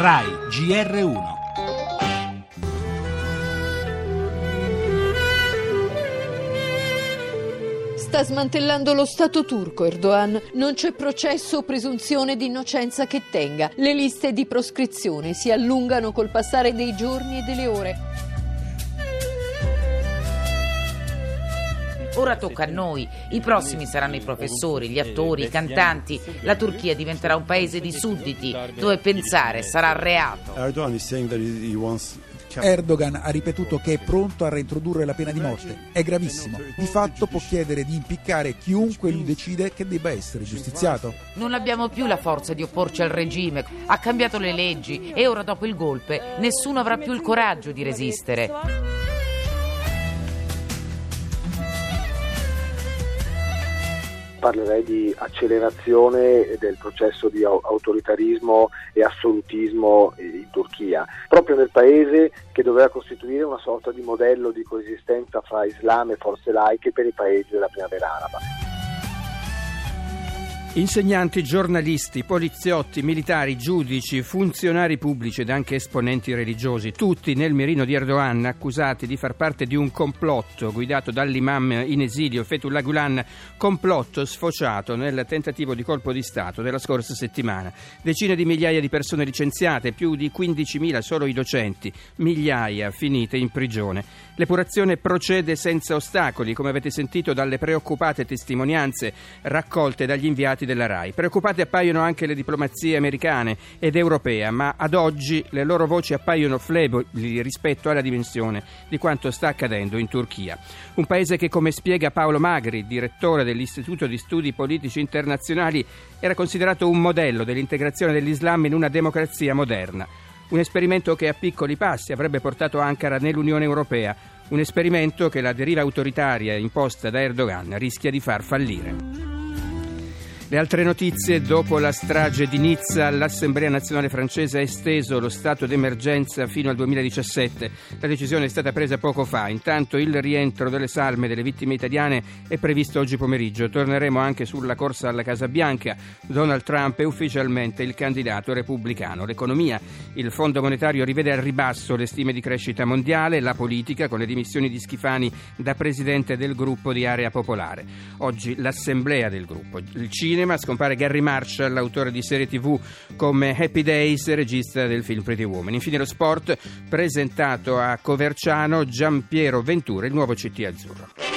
RAI GR1 Sta smantellando lo Stato turco Erdogan. Non c'è processo o presunzione di innocenza che tenga. Le liste di proscrizione si allungano col passare dei giorni e delle ore. Ora tocca a noi, i prossimi saranno i professori, gli attori, i cantanti. La Turchia diventerà un paese di sudditi dove pensare sarà reato. Erdogan ha ripetuto che è pronto a reintrodurre la pena di morte. È gravissimo. Di fatto può chiedere di impiccare chiunque lui decide che debba essere giustiziato. Non abbiamo più la forza di opporci al regime. Ha cambiato le leggi e ora dopo il golpe nessuno avrà più il coraggio di resistere. Parlerei di accelerazione del processo di autoritarismo e assolutismo in Turchia, proprio nel paese che doveva costituire una sorta di modello di coesistenza fra Islam e forze laiche per i paesi della primavera araba. Insegnanti, giornalisti, poliziotti, militari, giudici, funzionari pubblici ed anche esponenti religiosi, tutti nel mirino di Erdogan accusati di far parte di un complotto guidato dall'imam in esilio Fethullah Gulen, complotto sfociato nel tentativo di colpo di Stato della scorsa settimana. Decine di migliaia di persone licenziate, più di 15.000 solo i docenti, migliaia finite in prigione. L'epurazione procede senza ostacoli, come avete sentito dalle preoccupate testimonianze raccolte dagli inviati della RAI. Preoccupate appaiono anche le diplomazie americane ed europea, ma ad oggi le loro voci appaiono flebili rispetto alla dimensione di quanto sta accadendo in Turchia. Un paese che, come spiega Paolo Magri, direttore dell'Istituto di Studi Politici Internazionali, era considerato un modello dell'integrazione dell'Islam in una democrazia moderna. Un esperimento che a piccoli passi avrebbe portato Ankara nell'Unione Europea, un esperimento che la deriva autoritaria imposta da Erdogan rischia di far fallire. Le altre notizie, dopo la strage di Nizza, l'Assemblea nazionale francese ha esteso lo stato d'emergenza fino al 2017. La decisione è stata presa poco fa. Intanto il rientro delle salme delle vittime italiane è previsto oggi pomeriggio. Torneremo anche sulla corsa alla Casa Bianca. Donald Trump è ufficialmente il candidato repubblicano. L'economia, il Fondo monetario rivede al ribasso le stime di crescita mondiale, la politica con le dimissioni di Schifani da presidente del gruppo di Area Popolare. Oggi l'assemblea del gruppo. Il cinema cinema scompare Gary Marshall, autore di serie tv come Happy Days, regista del film Pretty Woman. Infine lo sport presentato a Coverciano Giampiero Ventura, il nuovo CT azzurro.